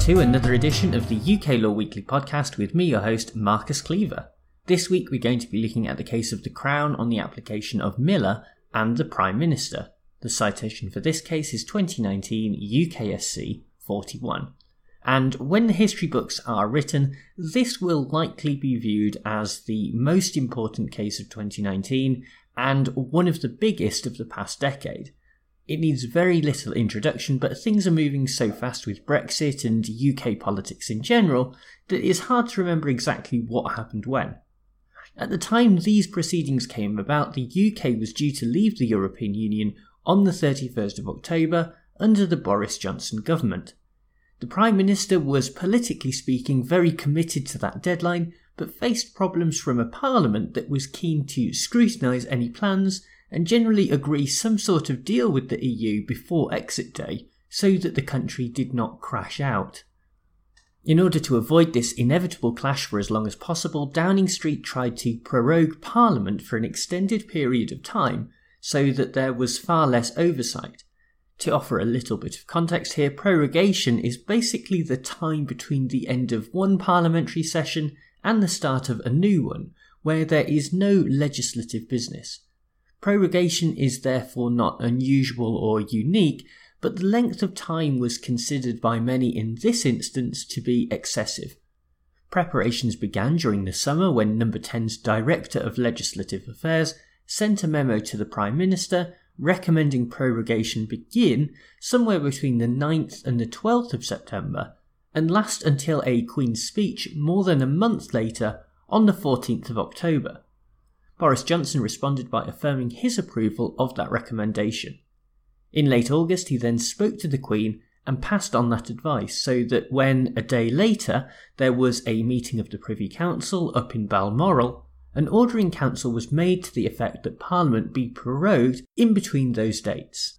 to another edition of the UK Law Weekly podcast with me, your host, Marcus Cleaver. This week we're going to be looking at the case of the Crown on the application of Miller and the Prime Minister. The citation for this case is 2019 UKSC 41. And when the history books are written, this will likely be viewed as the most important case of 2019 and one of the biggest of the past decade. It needs very little introduction, but things are moving so fast with Brexit and UK politics in general that it is hard to remember exactly what happened when. At the time these proceedings came about, the UK was due to leave the European Union on the 31st of October under the Boris Johnson government. The Prime Minister was, politically speaking, very committed to that deadline, but faced problems from a Parliament that was keen to scrutinise any plans and generally agree some sort of deal with the EU before exit day so that the country did not crash out. In order to avoid this inevitable clash for as long as possible, Downing Street tried to prorogue Parliament for an extended period of time so that there was far less oversight. To offer a little bit of context here, prorogation is basically the time between the end of one parliamentary session and the start of a new one, where there is no legislative business. Prorogation is therefore not unusual or unique, but the length of time was considered by many in this instance to be excessive. Preparations began during the summer when Number 10's Director of Legislative Affairs sent a memo to the Prime Minister recommending prorogation begin somewhere between the 9th and the 12th of September and last until a Queen's speech more than a month later on the 14th of October. Boris Johnson responded by affirming his approval of that recommendation. In late August, he then spoke to the Queen and passed on that advice, so that when, a day later, there was a meeting of the Privy Council up in Balmoral, an order in council was made to the effect that Parliament be prorogued in between those dates.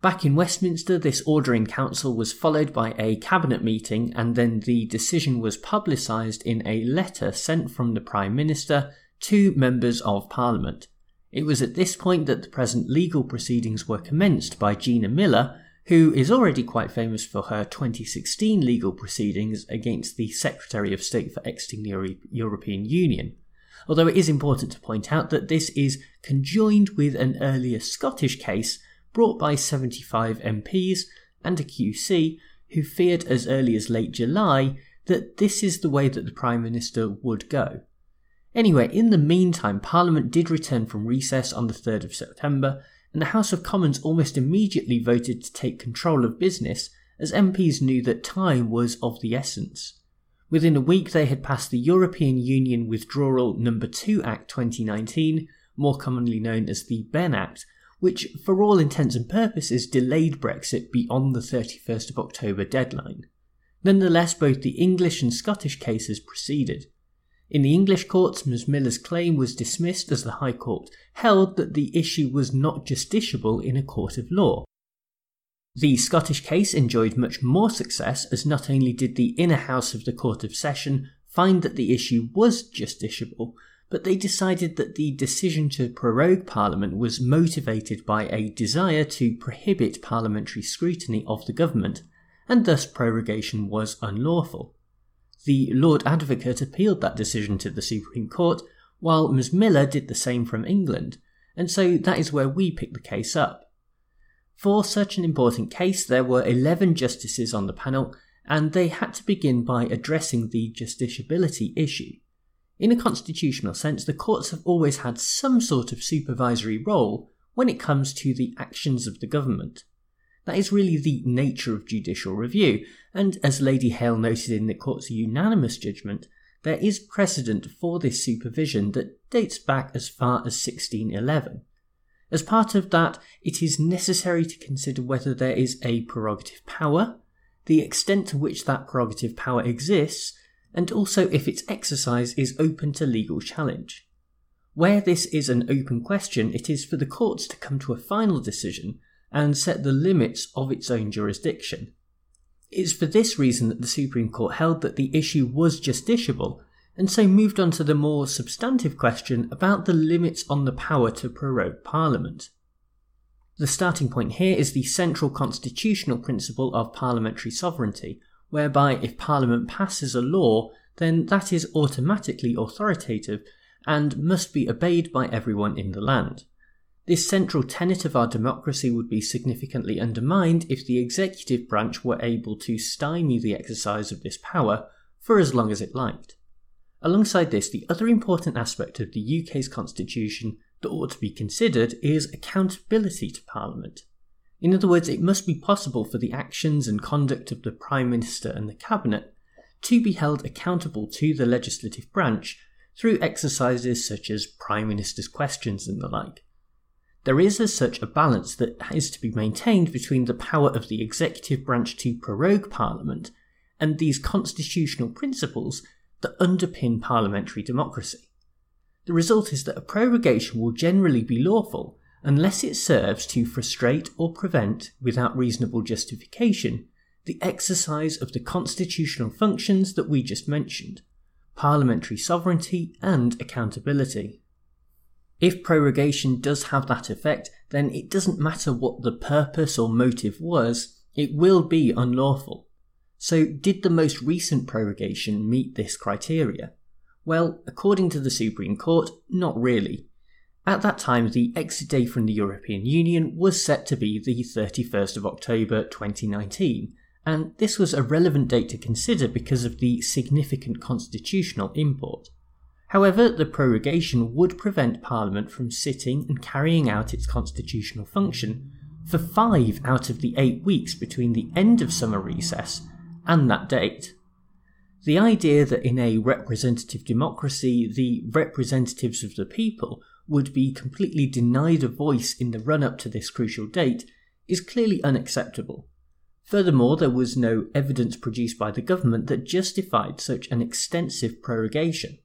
Back in Westminster, this order in council was followed by a cabinet meeting, and then the decision was publicised in a letter sent from the Prime Minister to members of Parliament. It was at this point that the present legal proceedings were commenced by Gina Miller, who is already quite famous for her 2016 legal proceedings against the Secretary of State for exiting the European Union. Although it is important to point out that this is conjoined with an earlier Scottish case brought by 75 MPs and a QC who feared as early as late July that this is the way that the Prime Minister would go. Anyway, in the meantime, Parliament did return from recess on the 3rd of September, and the House of Commons almost immediately voted to take control of business as MPs knew that time was of the essence. Within a week, they had passed the European Union Withdrawal No. 2 Act 2019, more commonly known as the Benn Act, which, for all intents and purposes, delayed Brexit beyond the 31st of October deadline. Nonetheless, both the English and Scottish cases proceeded. In the English courts, Ms. Miller's claim was dismissed as the High Court held that the issue was not justiciable in a court of law. The Scottish case enjoyed much more success as not only did the inner house of the Court of Session find that the issue was justiciable, but they decided that the decision to prorogue Parliament was motivated by a desire to prohibit parliamentary scrutiny of the government, and thus prorogation was unlawful. The Lord Advocate appealed that decision to the Supreme Court, while Ms. Miller did the same from England, and so that is where we pick the case up. For such an important case, there were 11 justices on the panel, and they had to begin by addressing the justiciability issue. In a constitutional sense, the courts have always had some sort of supervisory role when it comes to the actions of the government. That is really the nature of judicial review, and as Lady Hale noted in the court's unanimous judgment, there is precedent for this supervision that dates back as far as 1611. As part of that, it is necessary to consider whether there is a prerogative power, the extent to which that prerogative power exists, and also if its exercise is open to legal challenge. Where this is an open question, it is for the courts to come to a final decision and set the limits of its own jurisdiction. It's for this reason that the Supreme Court held that the issue was justiciable, and so moved on to the more substantive question about the limits on the power to prorogue Parliament. The starting point here is the central constitutional principle of parliamentary sovereignty, whereby if Parliament passes a law, then that is automatically authoritative and must be obeyed by everyone in the land. This central tenet of our democracy would be significantly undermined if the executive branch were able to stymie the exercise of this power for as long as it liked. Alongside this, the other important aspect of the UK's constitution that ought to be considered is accountability to Parliament. In other words, it must be possible for the actions and conduct of the Prime Minister and the Cabinet to be held accountable to the legislative branch through exercises such as Prime Minister's questions and the like. There is as such a balance that is to be maintained between the power of the executive branch to prorogue Parliament and these constitutional principles that underpin parliamentary democracy. The result is that a prorogation will generally be lawful unless it serves to frustrate or prevent, without reasonable justification, the exercise of the constitutional functions that we just mentioned parliamentary sovereignty and accountability. If prorogation does have that effect, then it doesn't matter what the purpose or motive was, it will be unlawful. So, did the most recent prorogation meet this criteria? Well, according to the Supreme Court, not really. At that time, the exit day from the European Union was set to be the 31st of October 2019, and this was a relevant date to consider because of the significant constitutional import. However, the prorogation would prevent Parliament from sitting and carrying out its constitutional function for five out of the eight weeks between the end of summer recess and that date. The idea that in a representative democracy the representatives of the people would be completely denied a voice in the run up to this crucial date is clearly unacceptable. Furthermore, there was no evidence produced by the government that justified such an extensive prorogation.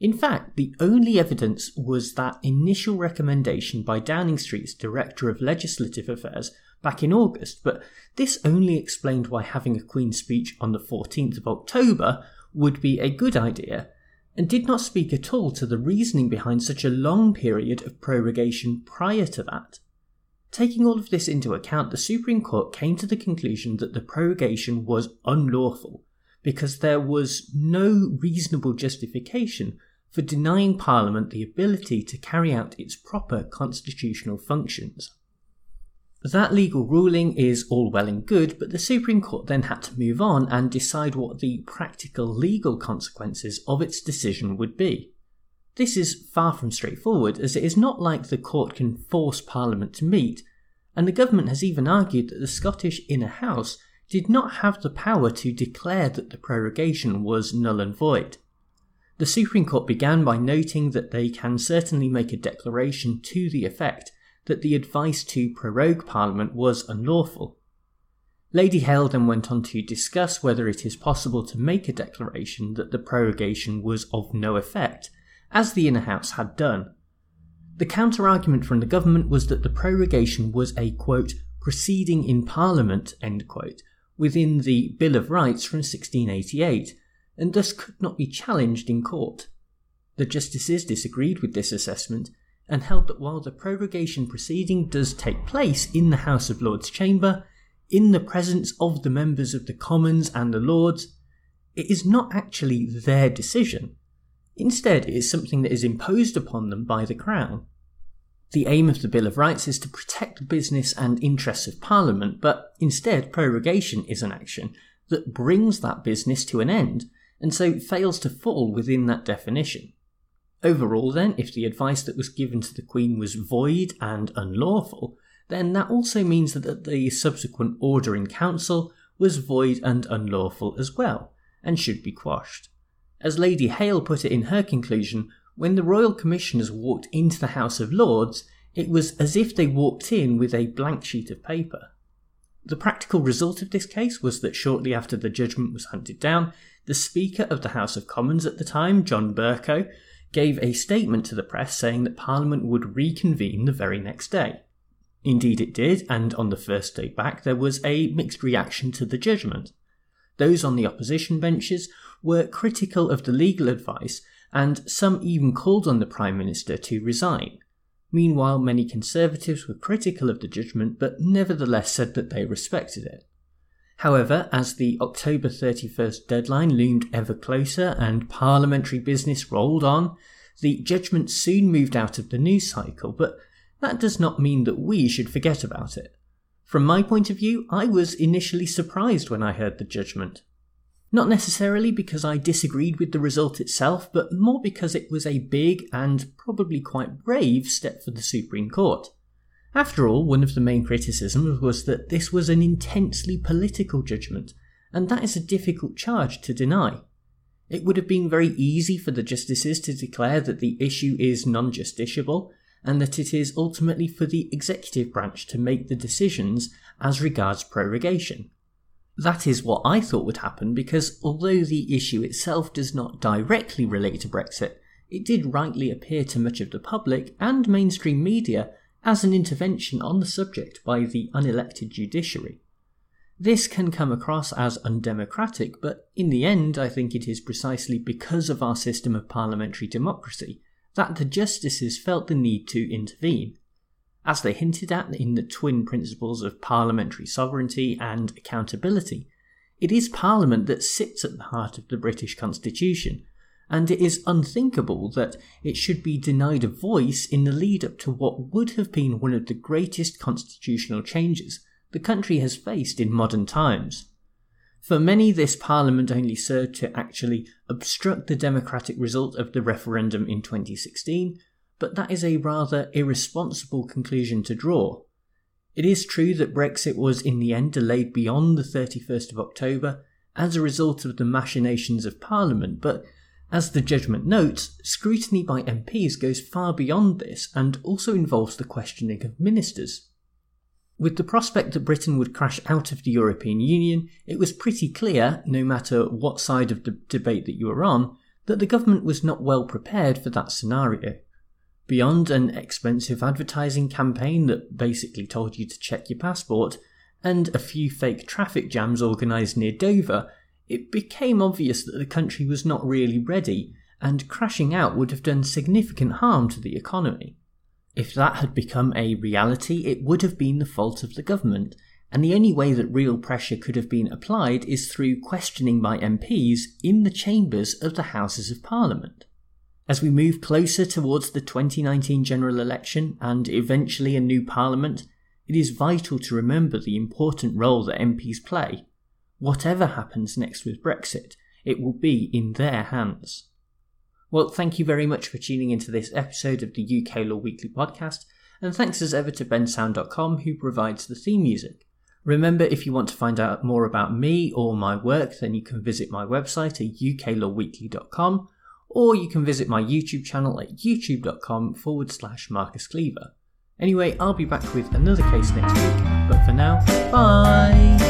In fact, the only evidence was that initial recommendation by Downing Street's Director of Legislative Affairs back in August, but this only explained why having a Queen's speech on the 14th of October would be a good idea, and did not speak at all to the reasoning behind such a long period of prorogation prior to that. Taking all of this into account, the Supreme Court came to the conclusion that the prorogation was unlawful because there was no reasonable justification for denying Parliament the ability to carry out its proper constitutional functions. That legal ruling is all well and good, but the Supreme Court then had to move on and decide what the practical legal consequences of its decision would be. This is far from straightforward, as it is not like the court can force Parliament to meet, and the government has even argued that the Scottish Inner House did not have the power to declare that the prorogation was null and void. The Supreme Court began by noting that they can certainly make a declaration to the effect that the advice to prorogue Parliament was unlawful. Lady Hale then went on to discuss whether it is possible to make a declaration that the prorogation was of no effect, as the Inner House had done. The counter argument from the government was that the prorogation was a quote, proceeding in Parliament, quote, within the Bill of Rights from 1688, and thus could not be challenged in court. The justices disagreed with this assessment and held that while the prorogation proceeding does take place in the House of Lords chamber, in the presence of the members of the Commons and the Lords, it is not actually their decision. Instead, it is something that is imposed upon them by the Crown. The aim of the Bill of Rights is to protect the business and interests of Parliament, but instead, prorogation is an action that brings that business to an end and so fails to fall within that definition. Overall, then, if the advice that was given to the Queen was void and unlawful, then that also means that the subsequent order in council was void and unlawful as well, and should be quashed. As Lady Hale put it in her conclusion, when the Royal Commissioners walked into the House of Lords, it was as if they walked in with a blank sheet of paper. The practical result of this case was that shortly after the judgment was hunted down, the Speaker of the House of Commons at the time, John Bercow, gave a statement to the press saying that Parliament would reconvene the very next day. Indeed, it did, and on the first day back, there was a mixed reaction to the judgment. Those on the opposition benches were critical of the legal advice, and some even called on the Prime Minister to resign. Meanwhile, many Conservatives were critical of the judgment but nevertheless said that they respected it. However, as the October 31st deadline loomed ever closer and parliamentary business rolled on, the judgment soon moved out of the news cycle, but that does not mean that we should forget about it. From my point of view, I was initially surprised when I heard the judgment. Not necessarily because I disagreed with the result itself, but more because it was a big and probably quite brave step for the Supreme Court. After all, one of the main criticisms was that this was an intensely political judgment, and that is a difficult charge to deny. It would have been very easy for the justices to declare that the issue is non justiciable, and that it is ultimately for the executive branch to make the decisions as regards prorogation. That is what I thought would happen because although the issue itself does not directly relate to Brexit, it did rightly appear to much of the public and mainstream media as an intervention on the subject by the unelected judiciary. This can come across as undemocratic, but in the end, I think it is precisely because of our system of parliamentary democracy that the justices felt the need to intervene as they hinted at in the twin principles of parliamentary sovereignty and accountability, it is Parliament that sits at the heart of the British Constitution, and it is unthinkable that it should be denied a voice in the lead up to what would have been one of the greatest constitutional changes the country has faced in modern times. For many, this Parliament only served to actually obstruct the democratic result of the referendum in 2016 but that is a rather irresponsible conclusion to draw. It is true that Brexit was in the end delayed beyond the 31st of October as a result of the machinations of Parliament, but as the judgment notes, scrutiny by MPs goes far beyond this and also involves the questioning of ministers. With the prospect that Britain would crash out of the European Union, it was pretty clear, no matter what side of the debate that you were on, that the government was not well prepared for that scenario. Beyond an expensive advertising campaign that basically told you to check your passport, and a few fake traffic jams organised near Dover, it became obvious that the country was not really ready, and crashing out would have done significant harm to the economy. If that had become a reality, it would have been the fault of the government, and the only way that real pressure could have been applied is through questioning by MPs in the chambers of the Houses of Parliament. As we move closer towards the 2019 general election and eventually a new parliament, it is vital to remember the important role that MPs play. Whatever happens next with Brexit, it will be in their hands. Well, thank you very much for tuning into this episode of the UK Law Weekly podcast, and thanks as ever to bensound.com who provides the theme music. Remember, if you want to find out more about me or my work, then you can visit my website at uklawweekly.com or you can visit my YouTube channel at youtube.com forward slash Marcus Cleaver. Anyway, I'll be back with another case next week, but for now, bye!